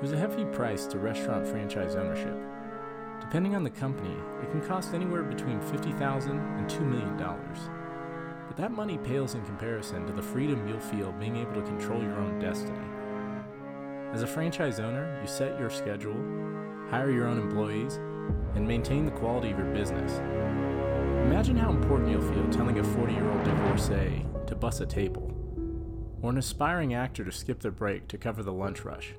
There's a hefty price to restaurant franchise ownership. Depending on the company, it can cost anywhere between $50,000 and $2 million. But that money pales in comparison to the freedom you'll feel being able to control your own destiny. As a franchise owner, you set your schedule, hire your own employees, and maintain the quality of your business. Imagine how important you'll feel telling a 40 year old divorcee to bus a table, or an aspiring actor to skip their break to cover the lunch rush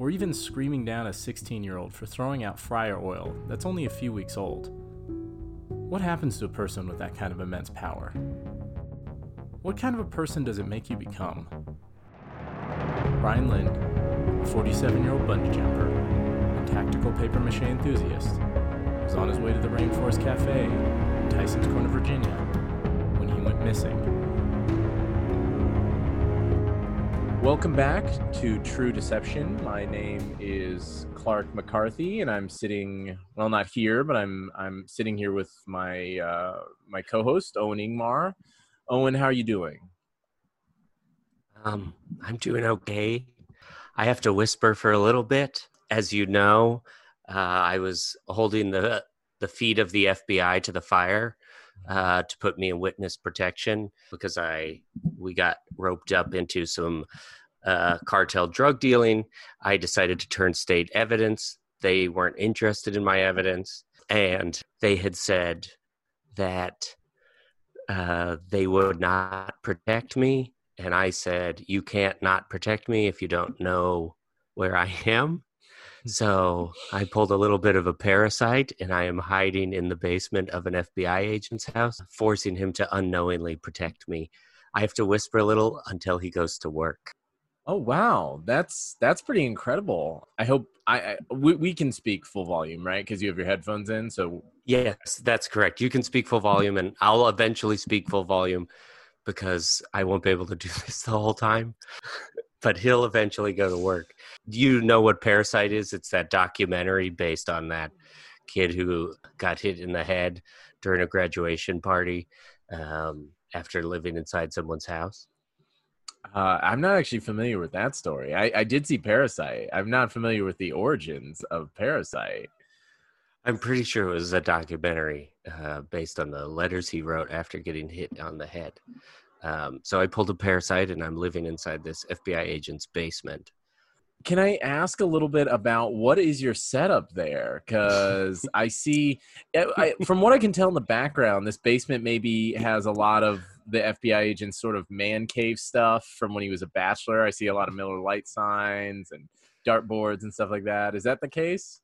or even screaming down a 16 year old for throwing out fryer oil that's only a few weeks old. What happens to a person with that kind of immense power? What kind of a person does it make you become? Brian Lind, a 47 year old bungee jumper and tactical paper mache enthusiast, was on his way to the Rainforest Cafe in Tysons Corner, Virginia, when he went missing Welcome back to True Deception. My name is Clark McCarthy, and I'm sitting well, not here, but I'm I'm sitting here with my uh, my co-host Owen Ingmar. Owen, how are you doing? Um, I'm doing okay. I have to whisper for a little bit, as you know. Uh, I was holding the the feet of the FBI to the fire uh, to put me in witness protection because I we got roped up into some uh, cartel drug dealing. I decided to turn state evidence. They weren't interested in my evidence, and they had said that uh, they would not protect me. And I said, "You can't not protect me if you don't know where I am." So I pulled a little bit of a parasite and I am hiding in the basement of an FBI agent's house, forcing him to unknowingly protect me. I have to whisper a little until he goes to work. Oh wow, that's that's pretty incredible. I hope I, I we, we can speak full volume, right? Because you have your headphones in. So yes, that's correct. You can speak full volume, and I'll eventually speak full volume because I won't be able to do this the whole time. but he'll eventually go to work. Do you know what Parasite is? It's that documentary based on that kid who got hit in the head during a graduation party um, after living inside someone's house. Uh, I'm not actually familiar with that story. I, I did see Parasite. I'm not familiar with the origins of Parasite. I'm pretty sure it was a documentary uh, based on the letters he wrote after getting hit on the head. Um, so I pulled a parasite and I'm living inside this FBI agent's basement. Can I ask a little bit about what is your setup there? Because I see, eh, I, from what I can tell in the background, this basement maybe has a lot of the FBI agent's sort of man cave stuff from when he was a bachelor. I see a lot of Miller Lite signs and dartboards and stuff like that. Is that the case?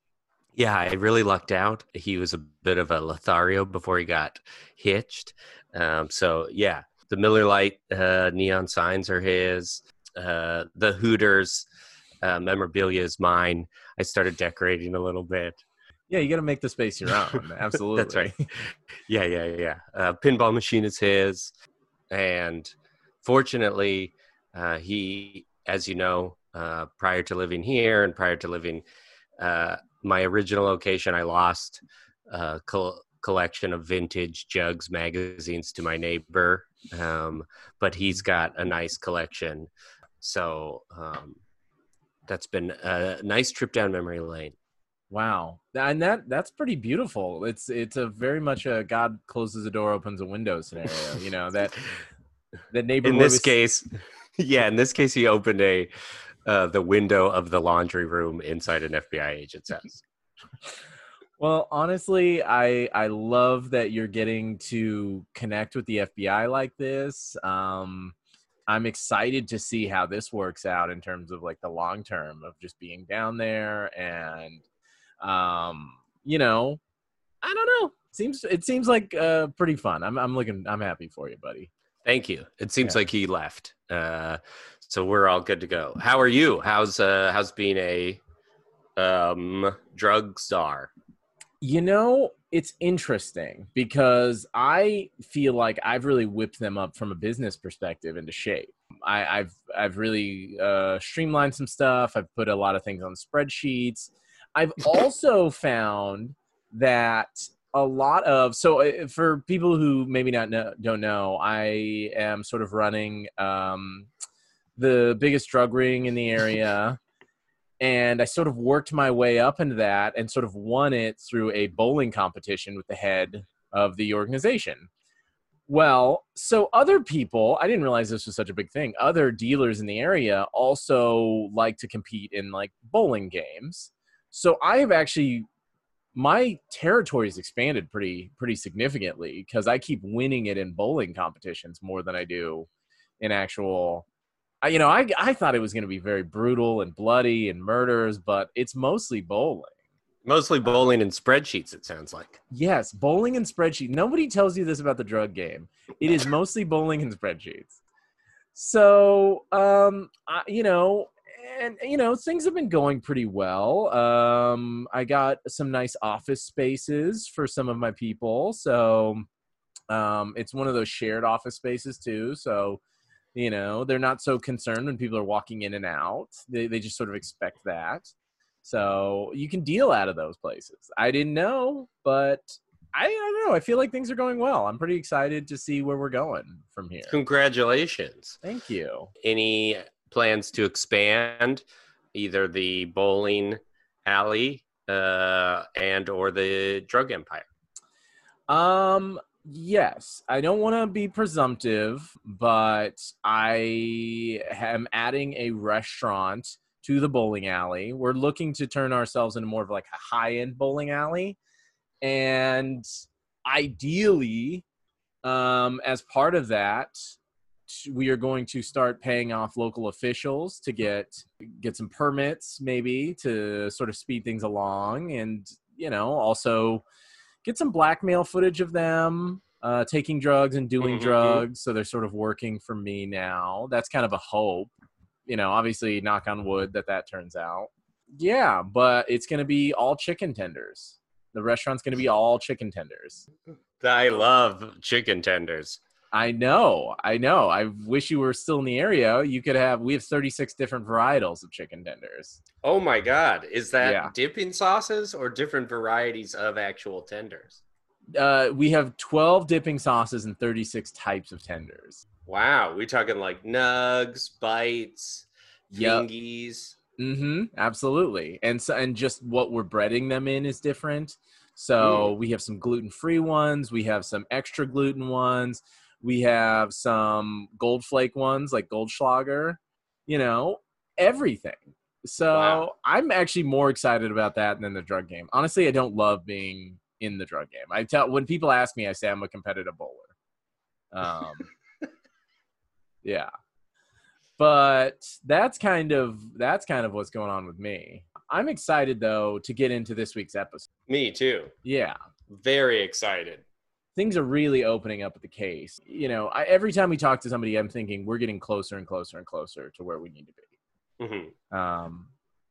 Yeah, I really lucked out. He was a bit of a Lothario before he got hitched. Um, so yeah, the Miller Lite uh, neon signs are his. Uh, the Hooters uh, memorabilia is mine. I started decorating a little bit. Yeah, you got to make the space your own. Absolutely. That's right. Yeah, yeah, yeah. Uh, pinball machine is his, and fortunately, uh, he, as you know, uh, prior to living here and prior to living uh, my original location, I lost uh, col- collection of vintage jugs magazines to my neighbor um, but he's got a nice collection so um, that's been a nice trip down memory lane. Wow. And that that's pretty beautiful. It's it's a very much a god closes a door opens a window scenario you know that the neighbor in this was... case yeah in this case he opened a uh, the window of the laundry room inside an fbi agent's house. Well, honestly, I I love that you're getting to connect with the FBI like this. Um, I'm excited to see how this works out in terms of like the long term of just being down there and um, you know, I don't know. Seems it seems like uh pretty fun. I'm I'm looking I'm happy for you, buddy. Thank you. It seems yeah. like he left. Uh so we're all good to go. How are you? How's uh how's being a um drug star? You know, it's interesting because I feel like I've really whipped them up from a business perspective into shape. I, have I've really uh, streamlined some stuff. I've put a lot of things on spreadsheets. I've also found that a lot of so uh, for people who maybe not know, don't know, I am sort of running um, the biggest drug ring in the area and I sort of worked my way up into that and sort of won it through a bowling competition with the head of the organization. Well, so other people, I didn't realize this was such a big thing. Other dealers in the area also like to compete in like bowling games. So I have actually my territory has expanded pretty pretty significantly because I keep winning it in bowling competitions more than I do in actual I, you know, I I thought it was going to be very brutal and bloody and murders, but it's mostly bowling. Mostly bowling and spreadsheets, it sounds like. Yes, bowling and spreadsheet. Nobody tells you this about the drug game. It is mostly bowling and spreadsheets. So, um, I, you know, and you know, things have been going pretty well. Um, I got some nice office spaces for some of my people, so um, it's one of those shared office spaces too. So you know, they're not so concerned when people are walking in and out. They they just sort of expect that. So you can deal out of those places. I didn't know, but I, I don't know. I feel like things are going well. I'm pretty excited to see where we're going from here. Congratulations. Thank you. Any plans to expand either the bowling alley uh, and or the drug empire? Um, Yes, I don't want to be presumptive, but I am adding a restaurant to the bowling alley. We're looking to turn ourselves into more of like a high-end bowling alley, and ideally, um, as part of that, we are going to start paying off local officials to get get some permits, maybe to sort of speed things along, and you know also get some blackmail footage of them uh, taking drugs and doing mm-hmm. drugs. So they're sort of working for me now. That's kind of a hope. You know, obviously, knock on wood that that turns out. Yeah, but it's going to be all chicken tenders. The restaurant's going to be all chicken tenders. I love chicken tenders. I know, I know. I wish you were still in the area. You could have. We have thirty six different varietals of chicken tenders. Oh my god! Is that yeah. dipping sauces or different varieties of actual tenders? Uh, we have twelve dipping sauces and thirty six types of tenders. Wow, we're talking like nugs, bites, fingies. Yep. Mm-hmm. Absolutely, and so and just what we're breading them in is different. So mm. we have some gluten free ones. We have some extra gluten ones we have some gold flake ones like Goldschlager, you know, everything. So wow. I'm actually more excited about that than the drug game. Honestly, I don't love being in the drug game. I tell when people ask me, I say I'm a competitive bowler. Um, yeah, but that's kind of that's kind of what's going on with me. I'm excited though to get into this week's episode. Me too. Yeah, very excited things are really opening up at the case. You know, I, every time we talk to somebody, I'm thinking we're getting closer and closer and closer to where we need to be. Mm-hmm. Um,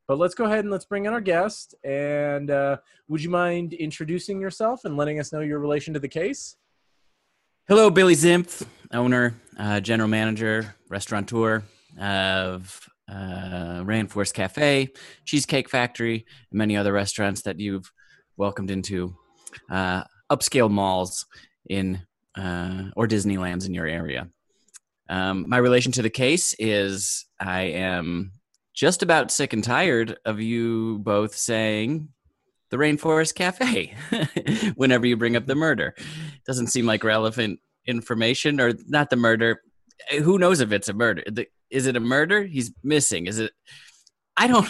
but let's go ahead and let's bring in our guest. And uh, would you mind introducing yourself and letting us know your relation to the case? Hello, Billy Zimpf, owner, uh, general manager, restaurateur of uh, Rainforest Cafe, Cheesecake Factory, and many other restaurants that you've welcomed into. Uh, upscale malls in uh, or Disneylands in your area. Um, my relation to the case is I am just about sick and tired of you both saying the Rainforest Cafe whenever you bring up the murder. Doesn't seem like relevant information, or not the murder. Who knows if it's a murder? Is it a murder? He's missing. Is it? I don't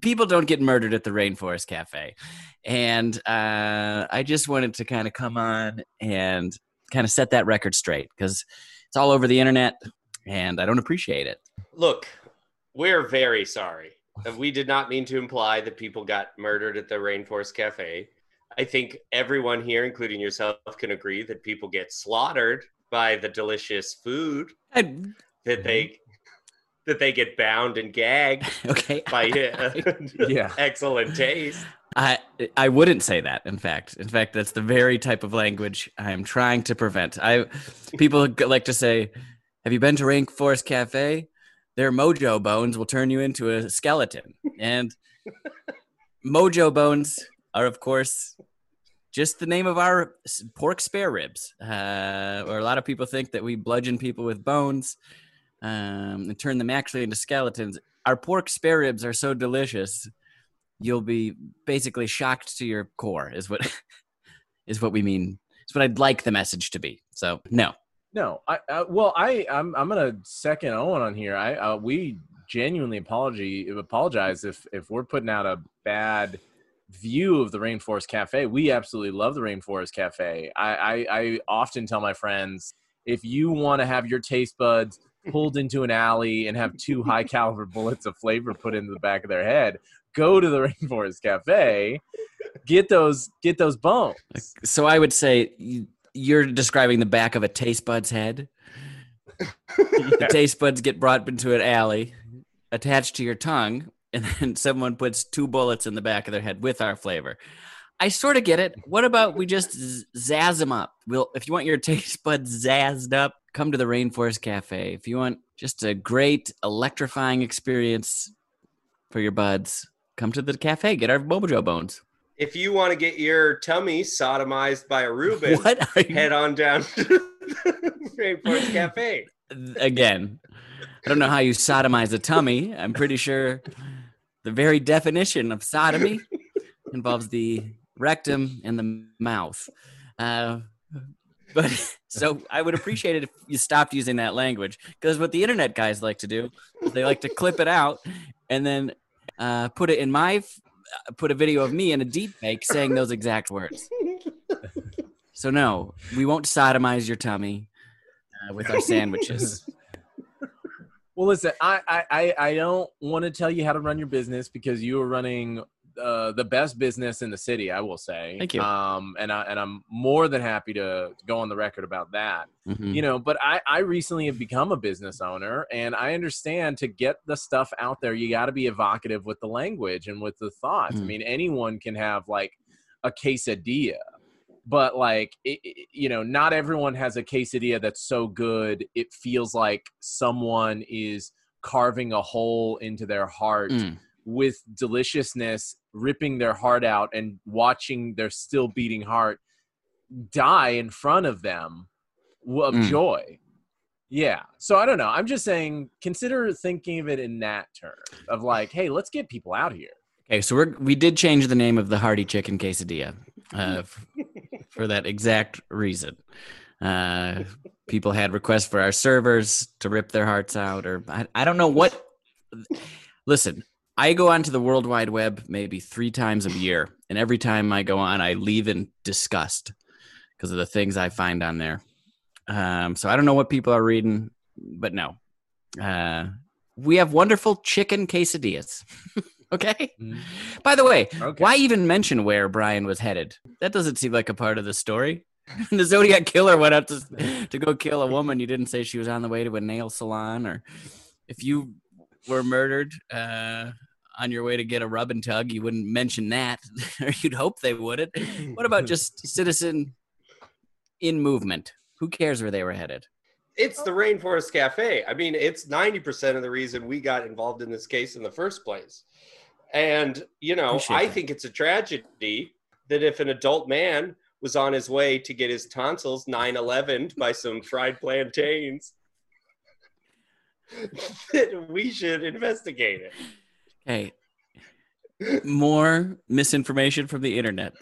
people don't get murdered at the Rainforest Cafe. And uh, I just wanted to kind of come on and kind of set that record straight because it's all over the internet and I don't appreciate it. Look, we're very sorry. We did not mean to imply that people got murdered at the Rainforest Cafe. I think everyone here, including yourself, can agree that people get slaughtered by the delicious food I, that they that they get bound and gagged okay by uh, yeah excellent taste I I wouldn't say that. In fact, in fact, that's the very type of language I am trying to prevent. I people like to say, "Have you been to Rainforest Cafe? Their mojo bones will turn you into a skeleton." And mojo bones are, of course, just the name of our pork spare ribs. Uh, or a lot of people think that we bludgeon people with bones um, and turn them actually into skeletons. our pork spare ribs are so delicious, you'll be basically shocked to your core. Is what is what we mean. It's what I'd like the message to be. So no, No, I, I well, I I'm I'm gonna second Owen on here. I uh, we genuinely apology apologize if if we're putting out a bad view of the Rainforest Cafe. We absolutely love the Rainforest Cafe. I I, I often tell my friends if you want to have your taste buds pulled into an alley and have two high caliber bullets of flavor put into the back of their head, go to the Rainforest Cafe, get those get those bones. So I would say you- you're describing the back of a taste bud's head. The taste buds get brought into an alley, attached to your tongue, and then someone puts two bullets in the back of their head with our flavor. I sort of get it. What about we just z- zazz them up? We'll, if you want your taste buds zazzed up, come to the Rainforest Cafe. If you want just a great electrifying experience for your buds, come to the cafe. Get our Bobojo bones. If you want to get your tummy sodomized by a Reuben, head on down to the Rainforest Cafe. again, I don't know how you sodomize a tummy. I'm pretty sure the very definition of sodomy involves the rectum and the mouth. Uh, but so I would appreciate it if you stopped using that language because what the internet guys like to do, they like to clip it out and then uh, put it in my uh, put a video of me in a deep fake saying those exact words. So no, we won't sodomize your tummy uh, with our sandwiches. Well, listen, I I I, I don't want to tell you how to run your business because you are running uh, the best business in the city. I will say. Thank you. Um, and I and I'm more than happy to go on the record about that. Mhm. You know, but I I recently have become a business owner, and I understand to get the stuff out there, you got to be evocative with the language and with the thoughts. I Mm. mean, anyone can have like a quesadilla. But like it, it- you know, not everyone has a quesadilla that's so good it feels like someone is carving a hole into their heart Mm. with deliciousness, ripping their heart out and watching their still beating heart die in front of them of Mm. joy. Yeah. So I don't know. I'm just saying, consider thinking of it in that term of like, hey, let's get people out here. Okay, so we're we did change the name of the hearty chicken quesadilla uh, f- for that exact reason. Uh, people had requests for our servers to rip their hearts out, or I, I don't know what. Listen, I go onto the World Wide Web maybe three times a year, and every time I go on, I leave in disgust because of the things I find on there. Um, so I don't know what people are reading, but no, uh, we have wonderful chicken quesadillas. okay. Mm. By the way, Okay. why even mention where Brian was headed? That doesn't seem like a part of the story. the Zodiac killer went out to to go kill a woman. You didn't say she was on the way to a nail salon, or if you were murdered uh, on your way to get a rub and tug, you wouldn't mention that, or you'd hope they wouldn't. What about just citizen in movement? Who cares where they were headed? It's the Rainforest Cafe. I mean, it's 90% of the reason we got involved in this case in the first place. And, you know, Appreciate I that. think it's a tragedy that if an adult man was on his way to get his tonsils 9 11 by some fried plantains, that we should investigate it. Hey, more misinformation from the internet.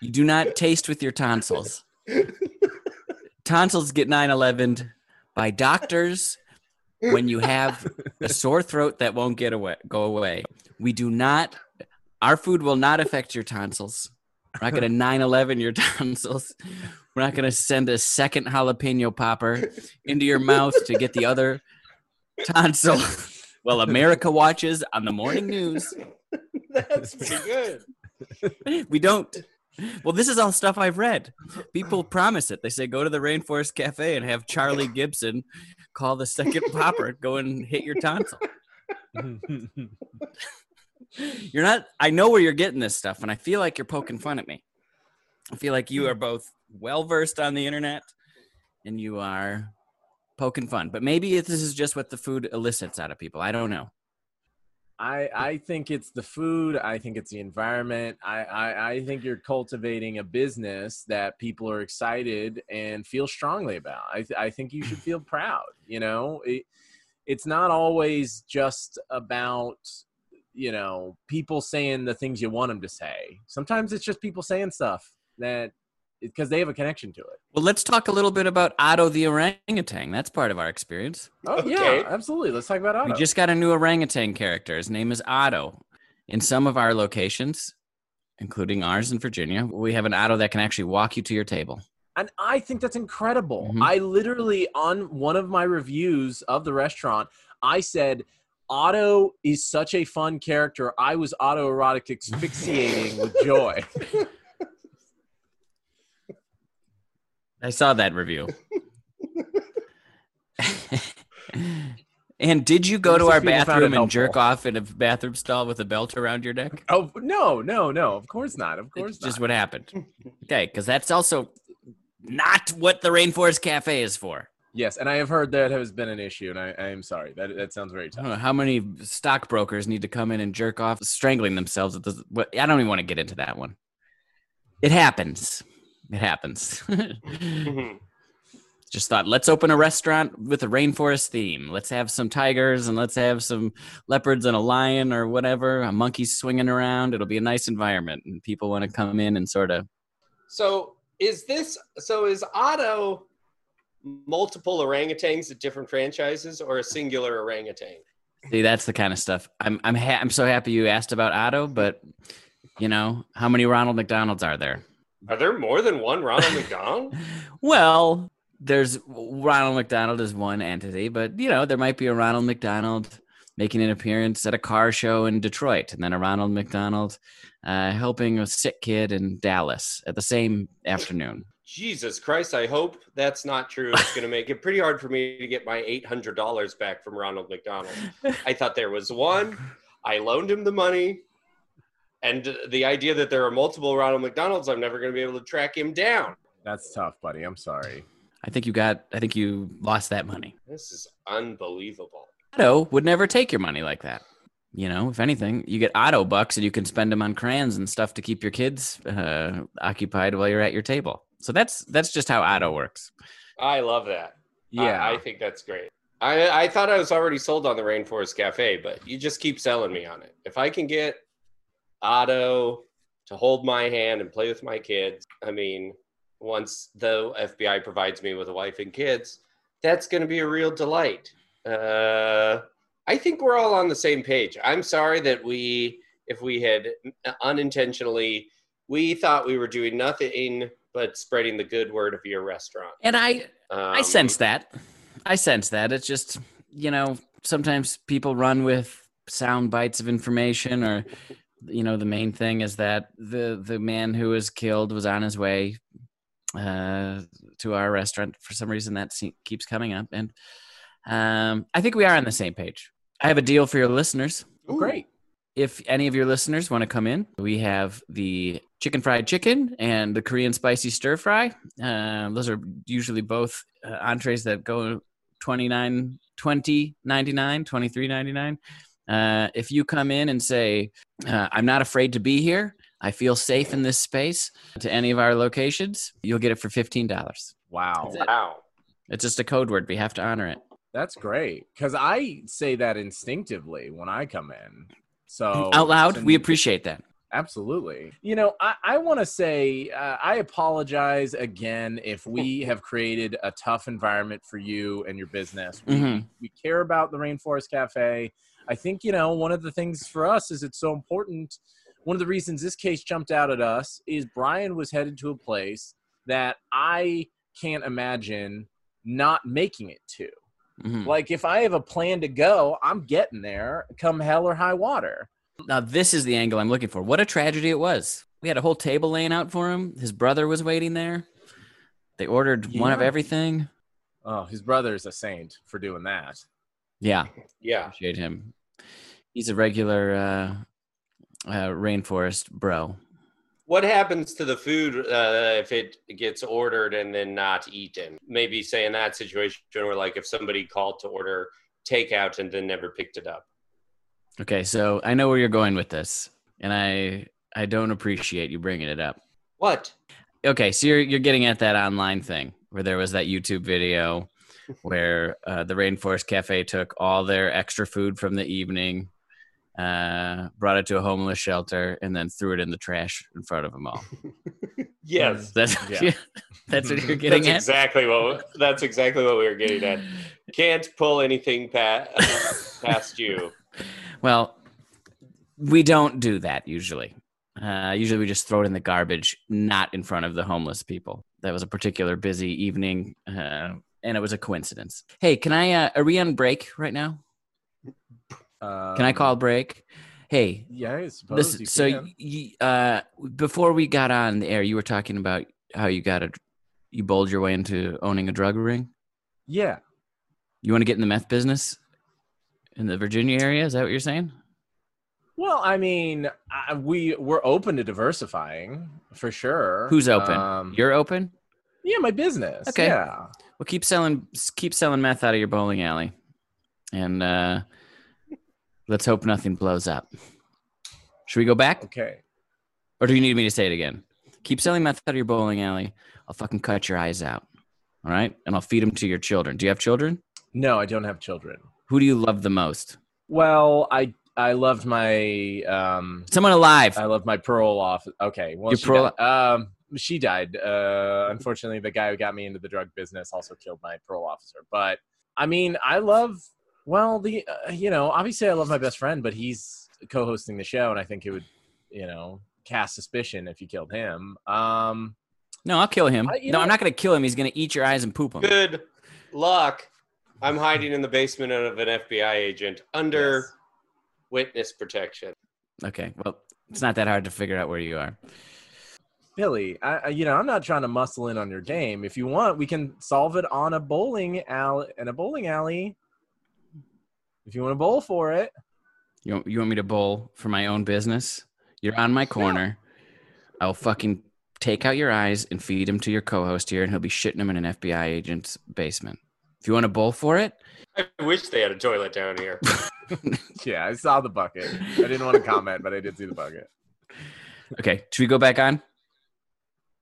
You do not taste with your tonsils. Tonsils get 9 11 by doctors when you have a sore throat that won't get away, go away. We do not, our food will not affect your tonsils. We're not going to 9 11 your tonsils. We're not going to send a second jalapeno popper into your mouth to get the other tonsil. Well, America watches on the morning news. That's pretty good. We don't. Well, this is all stuff I've read. People promise it. They say go to the Rainforest Cafe and have Charlie Gibson call the second popper, go and hit your tonsil. You're not. I know where you're getting this stuff, and I feel like you're poking fun at me. I feel like you are both well versed on the internet, and you are poking fun. But maybe this is just what the food elicits out of people. I don't know. I I think it's the food. I think it's the environment. I, I I think you're cultivating a business that people are excited and feel strongly about. I th- I think you should feel proud. You know, it, it's not always just about you know people saying the things you want them to say. Sometimes it's just people saying stuff that because they have a connection to it. Well, let's talk a little bit about Otto the orangutan. That's part of our experience. Oh Okay. yeah, absolutely. Let's talk about Otto. We just got a new orangutan character. His name is Otto. In some of our locations, including ours in Virginia, we have an Otto that can actually walk you to your table. And I think that's incredible. Mhm. I literally, on one of my reviews of the restaurant, I said, Otto is such a fun character. I was autoerotic asphyxiating with joy. I saw that review. and did you go to our Peter found it bathroom and jerk off in a bathroom stall with a belt around your neck? Oh, no, no, no. Of course not. Of course It's just what happened. Okay, because that's also not what the Rainforest Cafe is for. Yes, and I have heard that has been an issue, and I, I am sorry. That, that sounds very I tough. don't know how many stockbrokers need to come in and jerk off, strangling themselves. At the, I don't even want to get into that one. It happens. It happens. Mhm. Just thought, let's open a restaurant with a rainforest theme. Let's have some tigers and let's have some leopards and a lion or whatever, a monkey swinging around. It'll be a nice environment, and people want to come in and sort of. So is this so is Otto multiple orangutans at different franchises or a singular orangutan? See, that's the kind of stuff. I'm I'm ha- I'm so happy you asked about Otto, but you know how many Ronald McDonald's are there? Are there more than one Ronald McDonald? Well, there's Ronald McDonald is one entity, but you know there might be a Ronald McDonald making an appearance at a car show in Detroit, and then a Ronald McDonald uh, helping a sick kid in Dallas at the same afternoon. Jesus Christ, I hope that's not true. It's going to make it pretty hard for me to get my $800 back from Ronald McDonald. I thought there was one. I loaned him the money. And the idea that there are multiple Ronald McDonalds, I'm never going to be able to track him down. That's tough, buddy. I'm sorry. I think you got. I think you lost that money. This is unbelievable. Otto would never take your money like that. You know, if anything, you get Otto bucks and you can spend them on crayons and stuff to keep your kids uh, occupied while you're at your table. So that's that's just how Otto works. I love that. Yeah. I, I think that's great. I, I thought I was already sold on the Rainforest Cafe, but you just keep selling me on it. If I can get Otto to hold my hand and play with my kids, I mean, once the FBI provides me with a wife and kids, that's going to be a real delight. Uh, I think we're all on the same page. I'm sorry that we, if we had unintentionally, we thought we were doing nothing but spreading the good word of your restaurant. And I I Um, sense that. I sense that. It's just, you know, sometimes people run with sound bites of information or you know, the main thing is that the the man who was killed was on his way uh to our restaurant for some reason that se- keeps coming up and um I think we are on the same page. I have a deal for your listeners. Oh, great. If any of your listeners want to come in, we have the chicken fried chicken and the Korean spicy stir fry. Uh, those are usually both uh, entrees that go 29 20 99 23 99 uh, if you come in and say uh, i'm not afraid to be here i feel safe in this space to any of our locations you'll get it for $15 Wow. Wow. it's just a code word we have to honor it That's great. Because I say that instinctively when I come in. So out loud we appreciate that Absolutely. You know, I, I want to say uh, I apologize again if we have created a tough environment for you and your business. We, Mhm. we care about the Rainforest Cafe. I think, you know, one of the things for us is it's so important. One of the reasons this case jumped out at us is Brian was headed to a place that I can't imagine not making it to. Mhm. Like, if I have a plan to go, I'm getting there come hell or high water. Now, this is the angle I'm looking for. What a tragedy it was. We had a whole table laying out for him. His brother was waiting there. They ordered one of everything. Oh, his brother is a saint for doing that. Yeah, Yeah. appreciate him. He's a regular uh, uh, rainforest bro. What happens to the food uh, if it gets ordered and then not eaten? Maybe say in that situation where, like, if somebody called to order takeout and then never picked it up. Okay, so I know where you're going with this, and I I don't appreciate you bringing it up. What? Okay, so you're you're getting at that online thing where there was that YouTube video where uh, the Rainforest Cafe took all their extra food from the evening, uh, brought it to a homeless shelter, and then threw it in the trash in front of them all. Yes. That's Yeah. that's what you're getting That's at. exactly what that's exactly what we were getting at. Can't pull anything past, past you. Well, we don't do that usually. Uh, usually we just throw it in the garbage, not in front of the homeless people. That was a particular busy evening, uh, and it was a coincidence. Hey, can I? Uh, are we on break right now? Can I call break? Hey, Um, Yeah, I suppose listen. So, can. y- y- uh, before we got on the air, you were talking about how you got a, you bowled your way into owning a drug ring. yeah, You want to get in the meth business in the Virginia area? Is that what you're saying? Well, I mean, I, we we're open to diversifying for sure. Who's open? Um, You're open. yeah, my business. Okay. Yeah. Well, keep selling keep selling meth out of your bowling alley, and uh, let's hope nothing blows up. Should we go back, Okay. or do you need me to say it again? Keep selling meth out of your bowling alley. I'll fucking cut your eyes out. All right, and I'll feed them to your children. Do you have children? No, I don't have children. Who do you love the most? Well, I I loved my um Someone alive. I loved my parole off. Okay, well, Your parole- died. um she died. Uh, unfortunately, the guy who got me into the drug business also killed my parole officer. But I mean, I love. Well, the uh, you know, obviously, I love my best friend, but he's co-hosting the show, and I think it would, you know, cast suspicion if you killed him. Um, no, I'll kill him. I- no, know- I'm not gonna kill him. He's gonna eat your eyes and poop them. Good luck. I'm hiding in the basement of an FBI agent under yes. witness protection. Okay, well, it's not that hard to figure out where you are. Billy, I, I, you know, I'm not trying to muscle in on your game. If you want, we can solve it on a bowling alley. In a bowling alley, if you want to bowl for it. You want, you want me to bowl for my own business? You're on my corner. I'll fucking take out your eyes and feed them to your co-host here, and he'll be shitting them in an FBI agent's basement. If you want to bowl for it, I wish they had a toilet down here. Yeah, I saw the bucket. I didn't want to comment, but I did see the bucket. okay. Should we go back on?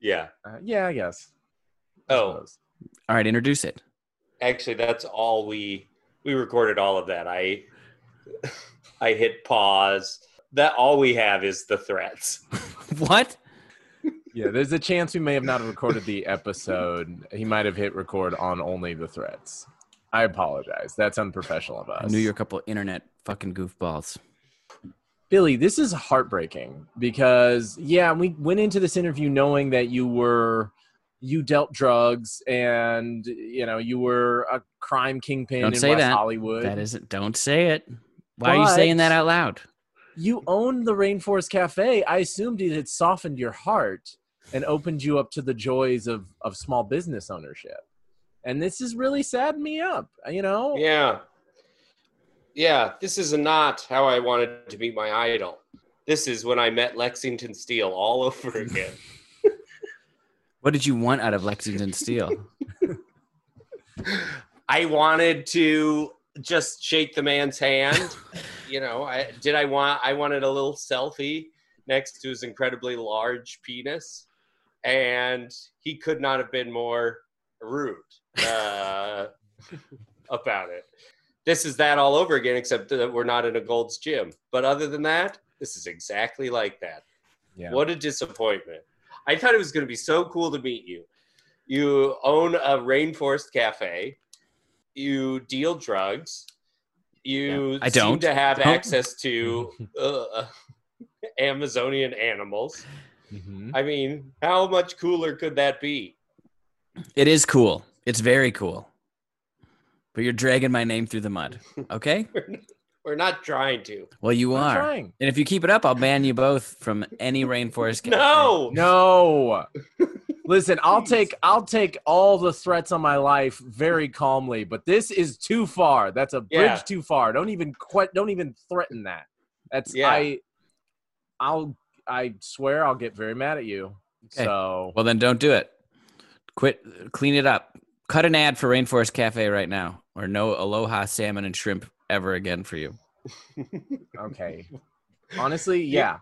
Yeah. Uh, yeah, I guess. Oh, suppose. All right, introduce it. actually, that's all we we recorded. All of that. I I hit pause. That all we have is the threats. what? Yeah, there's a chance we may have not recorded the episode. He might have hit record on only the threats. I apologize. That's unprofessional of us. I knew you're a couple internet fucking goofballs. Billy, this is heartbreaking because yeah, we went into this interview knowing that you were you dealt drugs and you know you were a crime kingpin Don't in say West that. Hollywood. That isn't. Don't say it. Why are you saying that out loud? you owned the Rainforest Cafe. I assumed it had softened your heart and opened you up to the joys of of small business ownership. And this has really saddened me up. You know, Yeah. Yeah, this is not how I wanted to meet my idol. This is when I met Lexington Steele all over again. What did you want out of Lexington Steele? I wanted to just shake the man's hand. you know, I did I want I wanted a little selfie next to his incredibly large penis. And he could not have been more rude uh, about it. This is that all over again, except that we're not in a Gold's Gym. But other than that, this is exactly like that. yeah. What a disappointment. I thought it was going to be so cool to meet you. You own a rainforest cafe. You deal drugs. You Yeah, I seem don't. to have Don't. access to uh, Amazonian animals. Mhm. I mean, how much cooler could that be? It is cool. It's very cool. But you're dragging my name through the mud. Okay? We're not trying to. Well, you I'm are. trying. And if you keep it up, I'll ban you both from any rainforest. No. No. Listen, I'll take I'll take all the threats on my life very calmly, but this is too far. That's a bridge Yeah. too far. Don't even quit don't even threaten that. That's Yeah. I I'll I swear I'll get very mad at you. Okay. So Well, then don't do it. Quit. Clean it up. Cut an ad for Rainforest Cafe right now, or no Aloha salmon and shrimp ever again for you. okay. Honestly, yeah.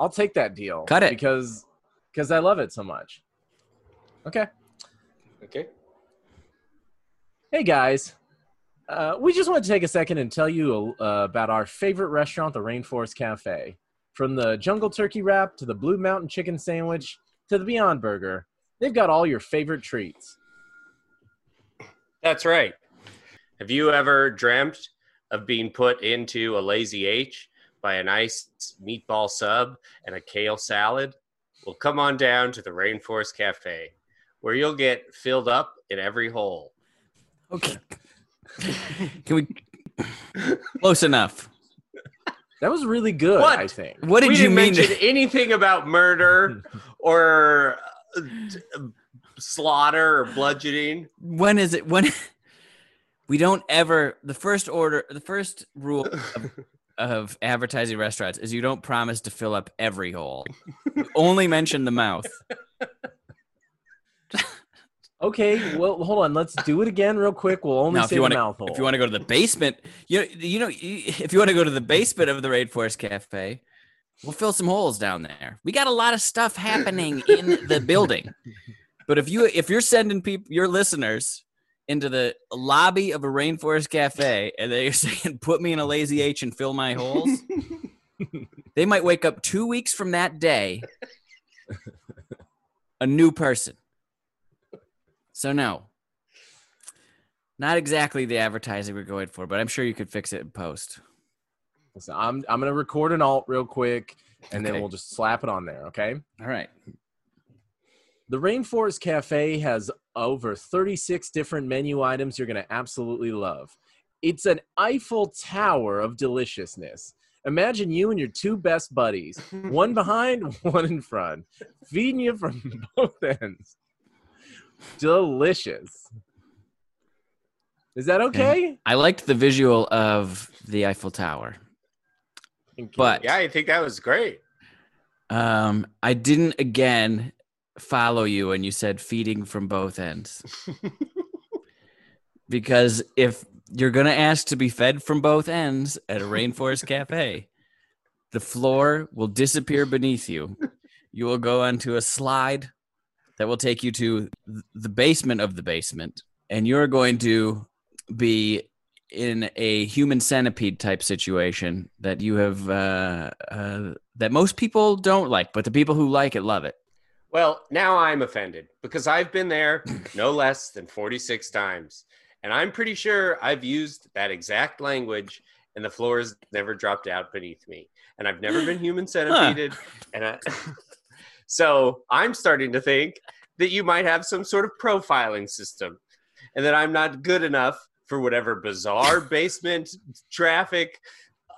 I'll take that deal. Cut it. Because because I love it so much. Okay. Okay. Hey guys, uh, we just want to take a second and tell you uh, about our favorite restaurant, the Rainforest Cafe. From the jungle turkey wrap to the Blue Mountain chicken sandwich to the Beyond Burger, they've got all your favorite treats. That's right. Have you ever dreamt of being put into a lazy H by a nice meatball sub and a kale salad? Well, come on down to the Rainforest Cafe, where you'll get filled up in every hole. Okay. Can we? Close enough. That was really good, What? I think. What did we you didn't mean? mention anything about murder or uh, slaughter or bludgeoning. when is it? When we don't ever. The first order. The first rule of, of advertising restaurants is you don't promise to fill up every hole. You only mention the mouth. Okay, well, hold on. Let's do it again real quick. We'll only Now, if say you the want mouth hole. to, if you want to go to the basement, you know, you know, if you want to go to the basement of the Rainforest Cafe, we'll fill some holes down there. We got a lot of stuff happening in the building. But if you if you're sending people your listeners into the lobby of a Rainforest Cafe and they're saying, "Put me in a lazy H and fill my holes," they might wake up two weeks from that day a new person. So no, not exactly the advertising we're going for, but I'm sure you could fix it in post. So I'm I'm gonna record an alt real quick, and then we'll just slap it on there. Okay. All right. The Rainforest Cafe has over 36 different menu items you're going to absolutely love. It's an Eiffel Tower of deliciousness. Imagine you and your two best buddies, one behind, one in front, feeding you from both ends. Delicious. Is that okay? I liked the visual of the Eiffel Tower, Thank you. but Yeah, I think that was great. um, I didn't again follow you and you said feeding from both ends. because if you're going to ask to be fed from both ends at a Rainforest Cafe, the floor will disappear beneath you. You will go onto a slide that will take you to the basement of the basement, and you're going to be in a human centipede type situation that you have uh, uh, that most people don't like, but the people who like it love it. Well, now I'm offended because I've been there no less than 46 times. And I'm pretty sure I've used that exact language and the floor has never dropped out beneath me. And I've never been human centipeded. And I, so I'm starting to think that you might have some sort of profiling system and that I'm not good enough for whatever bizarre basement traffic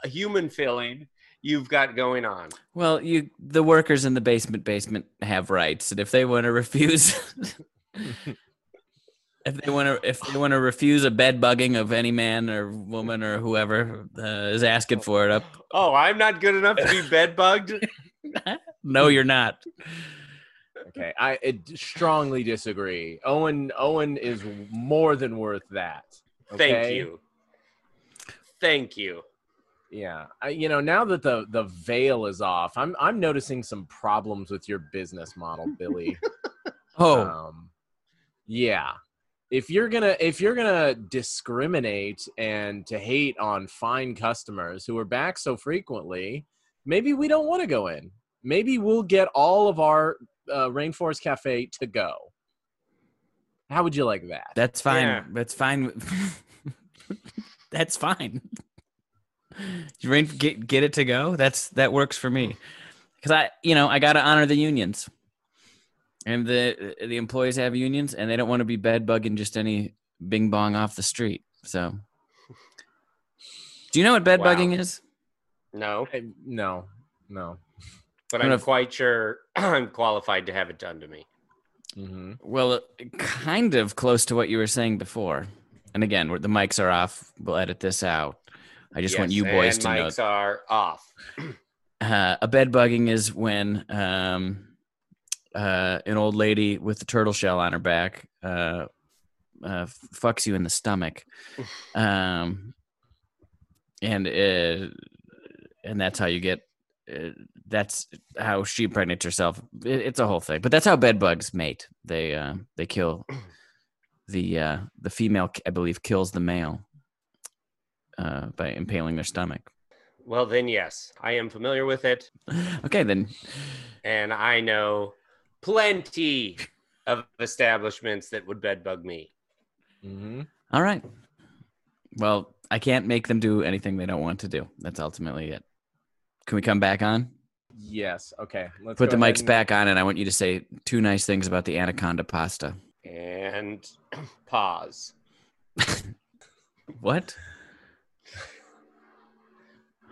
uh, human filling you've got going on. Well, you the workers in the basement basement have rights, and if they want to refuse, if they want to if they want to refuse a bed bugging of any man or woman or whoever uh, is asking for it up, Oh, I'm not good enough to be bed bugged. no, you're not. okay, I strongly disagree. Owen Owen is more than worth that. Thank you. Thank you. Yeah, I, you know, now that the the veil is off, I'm I'm noticing some problems with your business model, Billy. Oh, um, yeah. If you're gonna if you're gonna discriminate and to hate on fine customers who are back so frequently, maybe we don't want to go in. Maybe we'll get all of our uh, Rainforest Cafe to go. How would you like that? that's fine. Yeah. That's fine. that's fine. You ready to get get it to go? That's that works for me. Because I, you know, I got to honor the unions, and the the employees have unions, and they don't want to be bed bugging just any bing bong off the street. So, do you know what bed Wow. bugging is? No, I- no, no. but I don't I'm know if- quite sure I'm qualified to have it done to me. Mm-hmm. Well, kind of close to what you were saying before. And again, we're- the mics are off. We'll edit this out. I just want you boys to know mics are off. uh, a bed bugging is when um, uh, an old lady with a turtle shell on her back uh, uh, fucks you in the stomach, um, and uh, and that's how you get. Uh, that's how she impregnates herself. It, it's a whole thing, but that's how bed bugs mate. They uh, they kill the uh, the female, I believe, kills the male uh, by impaling their stomach. Well, then, yes, I am familiar with it, Okay, then and I know plenty of establishments that would bedbug me. Mm-hmm. all right. Well, I can't make them do anything they don't want to do. That's ultimately it. Can we come back on? Yes. Okay. Let's Put the mics and- back on, and I want you to say two nice things about the anaconda pasta. And pause. What?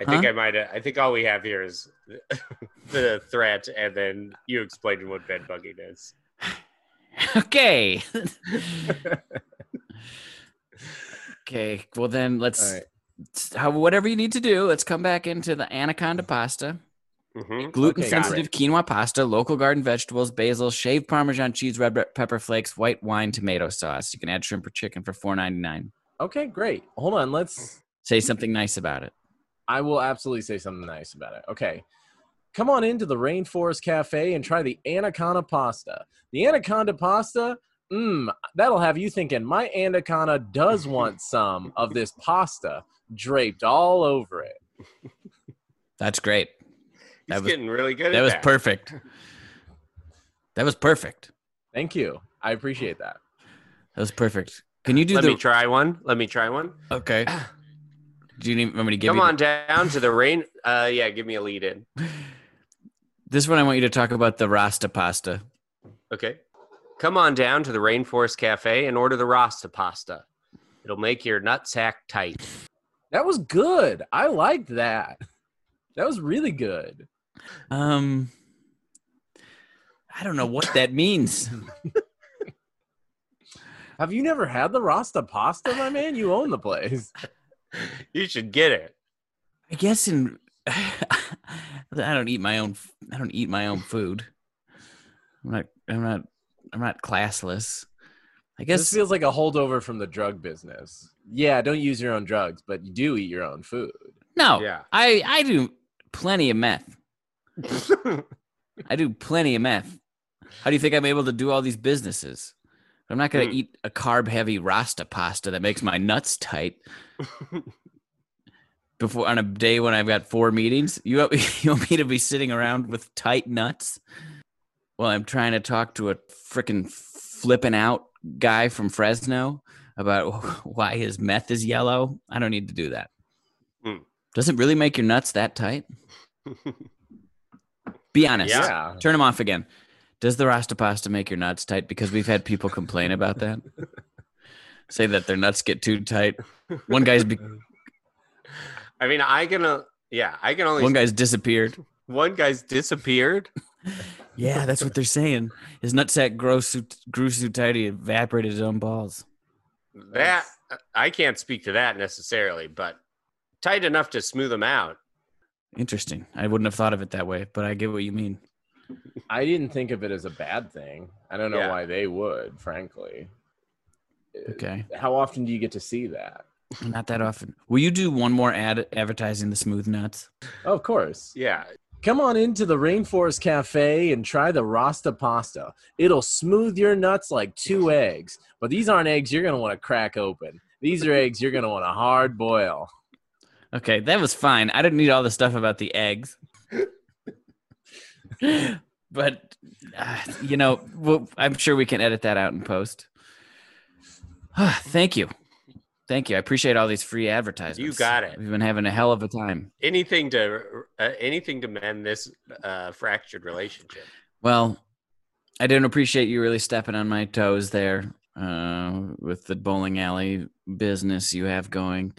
I think Huh? I might. I think all we have here is the threat, and then you explaining what bedbugging is. Okay. okay. Well, then let's right. how whatever you need to do. Let's come back into the anaconda pasta. hmm Gluten Okay, sensitive quinoa pasta, local garden vegetables, basil, shaved Parmesan cheese, red pepper flakes, white wine, tomato sauce. You can add shrimp or chicken for four ninety nine. Okay. Great. Hold on. Let's. Say something nice about it. I will absolutely say something nice about it. Okay. Come on into the Rainforest Cafe and try the Anaconda pasta. The Anaconda pasta, mmm, that'll have you thinking, my Anaconda does want some of this pasta draped all over it. That's great. He's That was- getting really good. That at was that. perfect. That was perfect. Thank you. I appreciate that. That was perfect. Can you do Let the me try one. Let me try one. okay? Do you need want me to give Come you on down to the rain. Uh, yeah, give me a lead in. this one? I want you to talk about the Rasta pasta. Okay. Come on down to the Rainforest Cafe and order the Rasta pasta. It'll make your nutsack tight. That was good. I liked that. That was really good. Um, I don't know what that means. Have you never had the Rasta pasta, my man? You own the place. You should get it. I guess in I don't eat my own. I don't eat my own food. I'm not. I'm not. I'm not classless. I This guess feels like a holdover from the drug business. Yeah, don't use your own drugs, but you do eat your own food. no. Yeah. I I do plenty of meth. I do plenty of meth. How do you think I'm able to do all these businesses? I'm not going to Hmm. eat a carb heavy Rasta pasta that makes my nuts tight. Before on a day when I've got four meetings, you want, you want me to be sitting around with tight nuts while I'm trying to talk to a freaking flipping out guy from Fresno about why his meth is yellow? I don't need to do that. Hmm. Does it really make your nuts that tight? Be honest. Yeah. Turn them off again. Does the Rasta pasta make your nuts tight? Because we've had people complain about that. Say that their nuts get too tight. One guy's be- I mean, I can. Uh, yeah, I can only. one guy's disappeared. one guy's disappeared. Yeah, that's what they're saying. His nutsack grew so, grew so tight he evaporated his own balls. That I can't speak to that necessarily, but tight enough to smooth them out. Interesting. I wouldn't have thought of it that way, but I get what you mean. I didn't think of it as a bad thing. I don't know Yeah. why they would, frankly. Okay. How often do you get to see that? Not that often. Will you do one more ad advertising the smooth nuts? Oh, of course. Yeah, Come on into the Rainforest Cafe and try the Rasta pasta. It'll smooth your nuts like two eggs. But these aren't eggs you're going to want to crack open. These are eggs you're going to want to hard boil. Okay, that was fine. I didn't need all the stuff about the eggs. but uh, you know, well, I'm sure we can edit that out in post. Thank you. Thank you. I appreciate all these free advertisements. You got it. We've been having a hell of a time. anything to uh, anything to mend this uh, fractured relationship. Well, I didn't appreciate you really stepping on my toes there uh, with the bowling alley business you have going.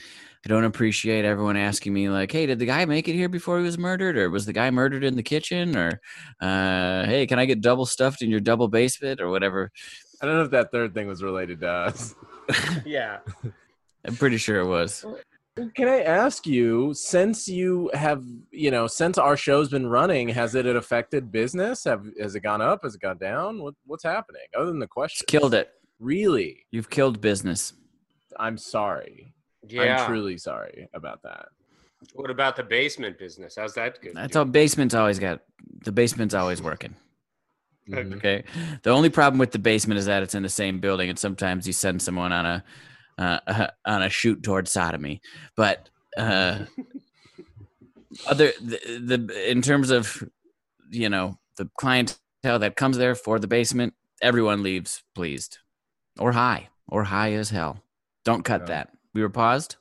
I don't appreciate everyone asking me like, "Hey, did the guy make it here before he was murdered, or was the guy murdered in the kitchen, or uh, hey, can I get double stuffed in your double basement, or whatever?" I don't know if that third thing was related to us. Yeah, I'm pretty sure it was. Can I ask you, since you have, you know, since our show's been running, has it affected business? Have has it gone up? Has it gone down? What what's happening? Other than the question, killed it. Really, You've killed business. I'm sorry. yeah. I'm truly sorry about that. What about the basement business? How's that good? That's all. Basement's always got. The basement's always working. Mhm. Okay. The only problem with the basement is that it's in the same building, and sometimes you send someone on a uh, on a shoot towards sodomy. But uh, other the, the in terms of you know the clientele that comes there for the basement, everyone leaves pleased, or high, or high as hell. Don't cut Yeah. that. We were paused.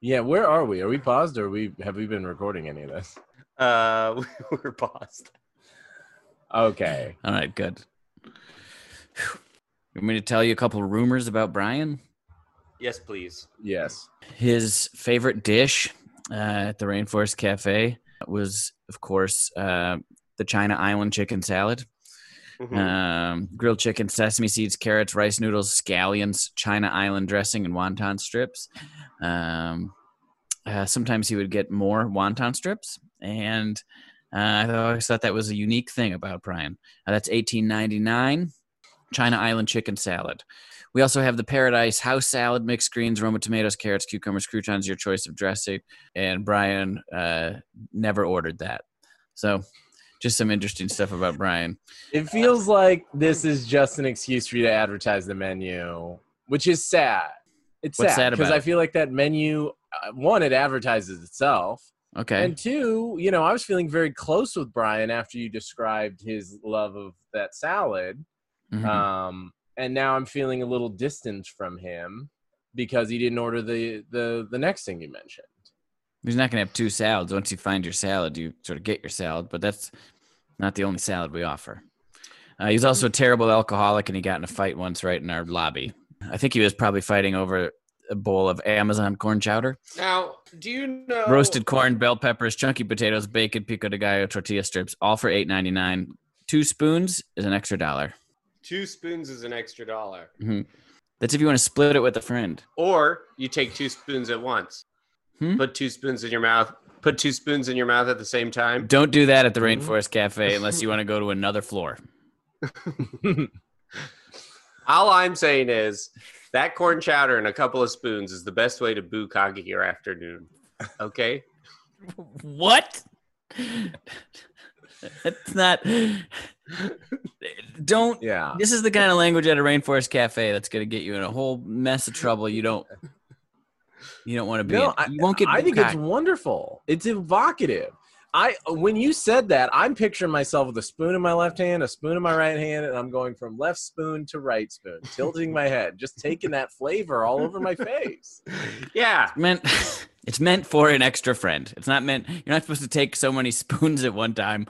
Yeah, where are we? Are we paused or we have we been recording any of this? Uh, we're paused. Okay. All right, good. Whew. You want me to tell you a couple rumors about Brian? Yes, please. Yes. His favorite dish uh, at the Rainforest Cafe was, of course, uh, the China Island chicken salad. Mhm. Um, grilled chicken, sesame seeds, carrots, rice noodles, scallions, China Island dressing, and wonton strips. Um, uh, sometimes he would get more wonton strips, and uh, I always thought that was a unique thing about Brian. Uh, that's eighteen ninety nine, China Island chicken salad. We also have the Paradise House salad, mixed greens, Roma tomatoes, carrots, cucumbers, croutons, your choice of dressing. And Brian uh, never ordered that. So, just some interesting stuff about Brian. It feels like this is just an excuse for you to advertise the menu, which is sad. It's sad because I feel like that menu, uh, one, it advertises itself, Okay. and two, you know, I was feeling very close with Brian after you described his love of that salad, Mhm. um, and now I'm feeling a little distant from him because he didn't order the the the next thing you mentioned. He's not going to have two salads. Once you find your salad, you sort of get your salad, but that's not the only salad we offer. Uh, he's also a terrible alcoholic, and he got in a fight once right in our lobby. I think he was probably fighting over a bowl of Amazon corn chowder, Now, do you know roasted corn, bell peppers, chunky potatoes, bacon, pico de gallo, tortilla strips, all for eight ninety nine. Two spoons is an extra dollar. Two spoons is an extra dollar, That's if you want to split it with a friend. or you take two spoons at once. Hmm? Put two spoons in your mouth. Put two spoons in your mouth at the same time. Don't do that at the. Rainforest Cafe unless you want to go to another floor. All I'm saying is that corn chowder and a couple of spoons is the best way to boo bukkake your afternoon. Okay. What? It's not. Don't. yeah. This is the kind of language at a rainforest cafe that's going to get you in a whole mess of trouble. You don't. You don't want to be. No, in. I, You won't get. I think it's wonderful. It's evocative. I when you said that, I'm picturing myself with a spoon in my left hand, a spoon in my right hand, and I'm going from left spoon to right spoon, tilting my head, just taking that flavor all over my face. Yeah. meant. It's meant for an extra friend. It's not meant. You're not supposed to take so many spoons at one time.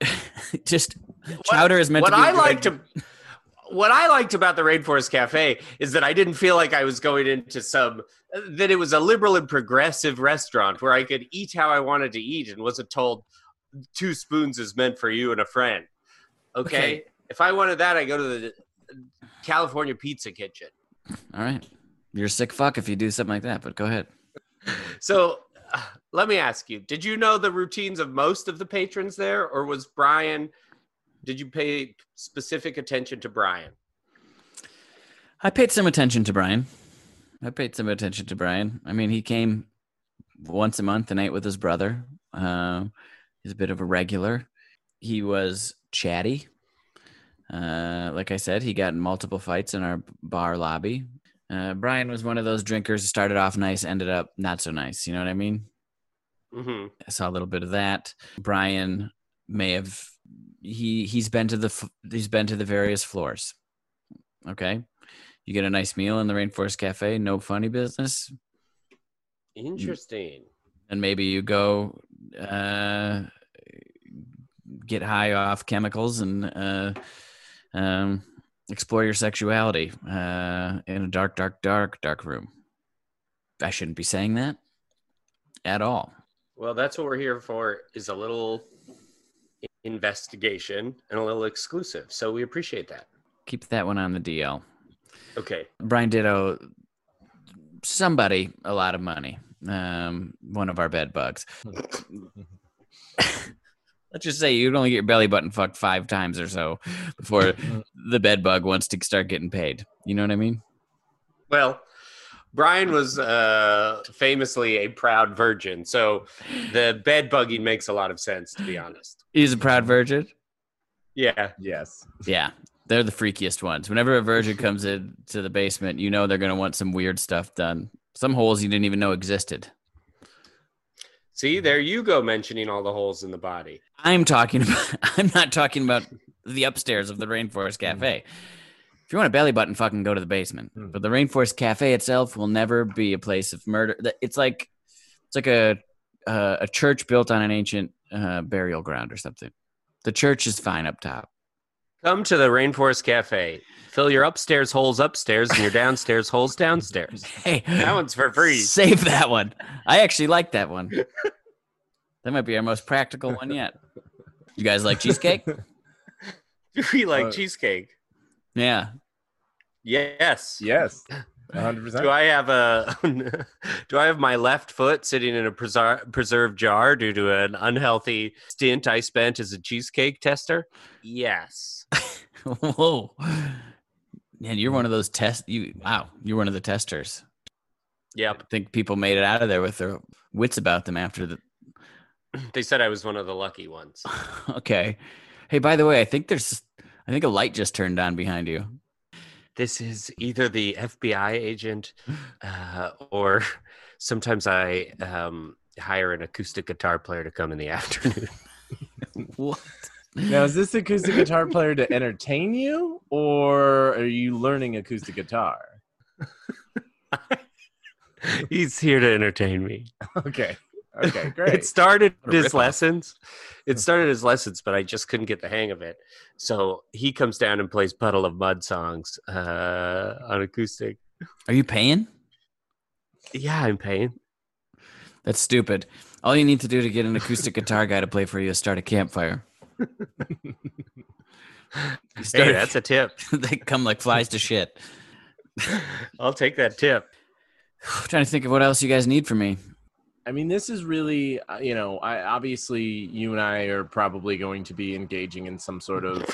Just chowder is meant what to be. I liked to, what I liked about the Rainforest Cafe is that I didn't feel like I was going into some that it was a liberal and progressive restaurant where I could eat how I wanted to eat and wasn't told two spoons is meant for you and a friend. Okay? Okay. If I wanted that, I go to the California Pizza Kitchen. All right. You're a sick fuck if you do something like that. But go ahead. So uh, let me ask you: Did you know the routines of most of the patrons there, or was Brian? Did you pay specific attention to Brian? I paid some attention to Brian. I paid some attention to Brian. I mean, he came once a month and ate with his brother. Uh, he's a bit of a regular. He was chatty. Uh, like I said, he got in multiple fights in our bar lobby. Uh, Brian was one of those drinkers who started off nice, ended up not so nice. You know what I mean? hmm I saw a little bit of that. Brian may have he he's been to the he's been to the various floors. Okay, you get a nice meal in the Rainforest Cafe, no funny business, Interesting. and maybe you go uh, get high off chemicals and uh, um, explore your sexuality uh, in a dark, dark, dark, dark room. I shouldn't be saying that at all. Well, that's what we're here for: is a little investigation and a little exclusive. So we appreciate that. Keep that one on the DL. Okay. Brian did owe somebody a lot of money. Um, one of our bed bugs. Let's just say you'd only get your belly button fucked five times or so before the bed bug wants to start getting paid. You know what I mean? Well, Brian was uh, famously a proud virgin, so the bed bugging makes a lot of sense, to be honest. He's a proud virgin. Yeah. Yes. Yeah, they're the freakiest ones. Whenever a virgin comes in to the basement, you know they're gonna want some weird stuff done. Some holes you didn't even know existed. See, there you go mentioning all the holes in the body. I'm talking about. I'm not talking about the upstairs of the Rainforest Cafe. If you want a belly button, fucking go to the basement. Mm. But the Rainforest Cafe itself will never be a place of murder. It's like it's like a uh, a church built on an ancient uh, burial ground or something. The church is fine up top. Come to the Rainforest Cafe. Fill your upstairs holes upstairs and your downstairs holes downstairs. Hey, That one's for free. Save that one. I actually like that one. that might be our most practical one yet. You guys like cheesecake? Do we like Uh, cheesecake? Yeah. Yes. Yes. 100. Do I have a do I have my left foot sitting in a preser- preserved jar due to an unhealthy stint I spent as a cheesecake tester? Yes. Whoa. Man, you're one of those test you wow, you're one of the testers. Yep. I think people made it out of there with their wits about them after the They said I was one of the lucky ones. Okay. Hey, by the way, I think there's I think a light just turned on behind you. This is either the FBI agent uh, or sometimes I um, hire an acoustic guitar player to come in the afternoon. What? Now, is this acoustic guitar player to entertain you, or are you learning acoustic guitar? He's here to entertain me. Okay. Okay. Great. It started his ripoff. lessons. It started his lessons, but I just couldn't get the hang of it. So he comes down and plays Puddle of Mudd songs uh, on acoustic. Are you paying? Yeah, I'm paying. That's stupid. All you need to do to get an acoustic guitar guy to play for you is start a campfire. You Hey, that's a tip. they come like flies to shit. I'll take that tip. trying to think of what else you guys need from me. I mean, this is really, uh, you know, I obviously you and I are probably going to be engaging in some sort of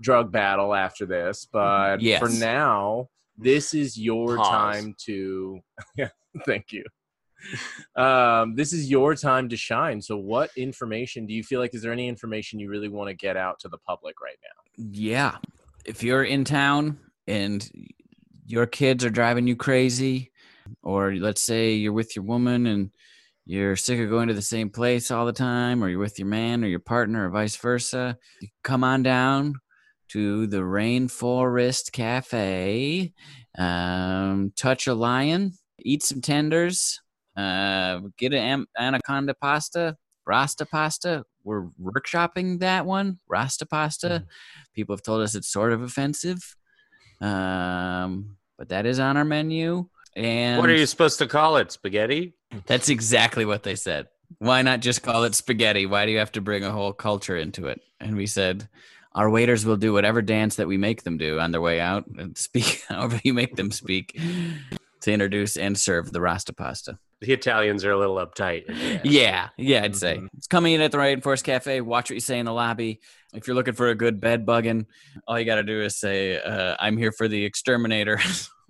drug battle after this, but Yes. for now, this is your Pause. time to. Thank you. Um, this is your time to shine. So, what information do you feel like? Is there any information you really want to get out to the public right now? Yeah. If you're in town and your kids are driving you crazy, or let's say you're with your woman and you're sick of going to the same place all the time, or you're with your man or your partner, or vice versa, you come on down to the Rainforest Cafe, um, touch a lion, eat some tenders, uh, get an anaconda pasta, Rasta pasta. We're workshopping that one, Rasta pasta. People have told us it's sort of offensive, um, but that is on our menu. And what are you supposed to call it? Spaghetti? That's exactly what they said. Why not just call it spaghetti? Why do you have to bring a whole culture into it? And we said, our waiters will do whatever dance that we make them do on their way out and speak however you make them speak to introduce and serve the Rasta pasta. The Italians are a little uptight. Yeah, yeah, I'd say Mhm. it's coming in at the Rainforest Cafe. Watch what you say in the lobby. If you're looking for a good bed bugging, all you got to do is say, uh, "I'm here for the exterminator,"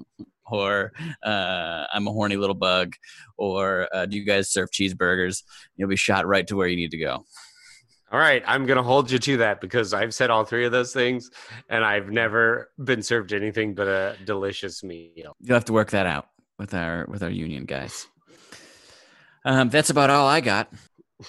or uh, "I'm a horny little bug," or uh, "Do you guys serve cheeseburgers?" You'll be shot right to where you need to go. All right, I'm going to hold you to that because I've said all three of those things and I've never been served anything but a delicious meal. You'll have to work that out with our with our union guys. Um, that's about all I got.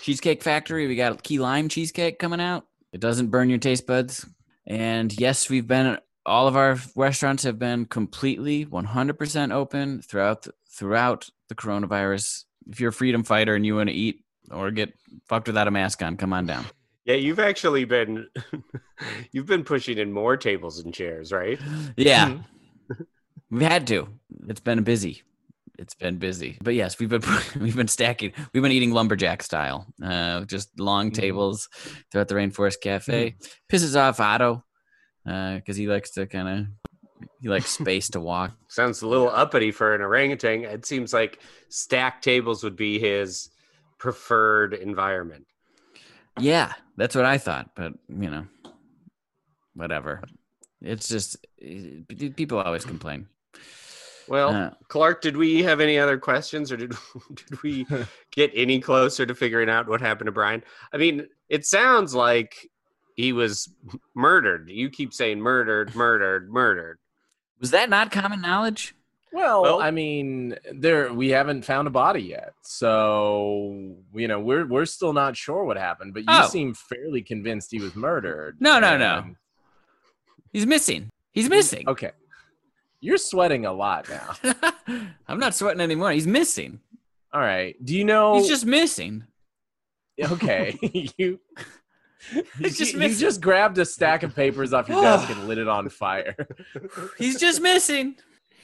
Cheesecake Factory, we got key lime cheesecake coming out. It doesn't burn your taste buds. And yes, we've been all of our restaurants have been completely 100% open throughout the, throughout the coronavirus. If you're a freedom fighter and you want to eat or get fucked without a mask on, come on down. Yeah, you've actually been you've been pushing in more tables and chairs, right? Yeah. we've had to. It's been busy. It's been busy. But yes, we've been we've been stacking. We've been eating lumberjack style. Uh just long Mhm. tables throughout the Rainforest Cafe. Pisses off Otto uh cuz he likes to kind of he likes space to walk. Sounds a little uppity for an orangutan. It seems like stacked tables would be his preferred environment. Yeah, that's what I thought, but you know, whatever. It's just eh, people always complain. Well, Uh, Clark, did we have any other questions or did did we get any closer to figuring out what happened to Brian? I mean, it sounds like he was murdered. You keep saying murdered, murdered, murdered. Was that not common knowledge? Well, Well- I mean, there we haven't found a body yet, so you know we're we're still not sure what happened. But you Oh. seem fairly convinced he was murdered. No, no, no. He's missing. He's missing. Okay, you're sweating a lot now. I'm not sweating anymore. He's missing. All right. Do you know? He's just missing. okay. you. He's just you, missing. just grabbed a stack of papers off your desk and lit it on fire. He's just missing.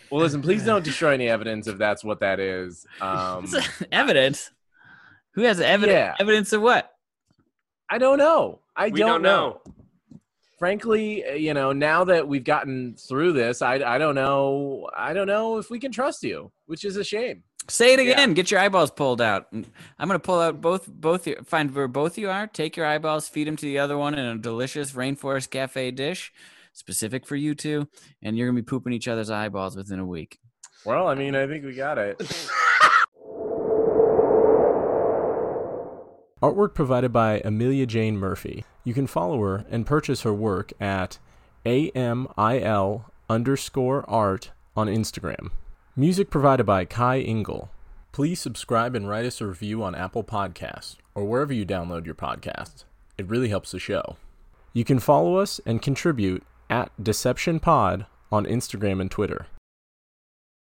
Well, listen, please don't destroy any evidence if that's what that is. Um, evidence. Who has evidence? Yeah. Evidence of what? I don't know. I we don't, don't know. know. Frankly, uh, you know, now that we've gotten through this, I, I don't know. I don't know if we can trust you, which is a shame. Say it Yeah. again. Get your eyeballs pulled out. I'm gonna pull out both both your, find where both you are. Take your eyeballs, feed them to the other one in a delicious rainforest cafe dish, specific for you two, and you're gonna be pooping each other's eyeballs within a week. Well, I mean, I think we got it. Artwork provided by Amelia Jane Murphy. You can follow her and purchase her work at AMIL underscore art on Instagram. Music provided by Kai Engel. Please subscribe and write us a review on Apple Podcasts or wherever you download your podcasts. It really helps the show. You can follow us and contribute at Deception Pod on Instagram and Twitter.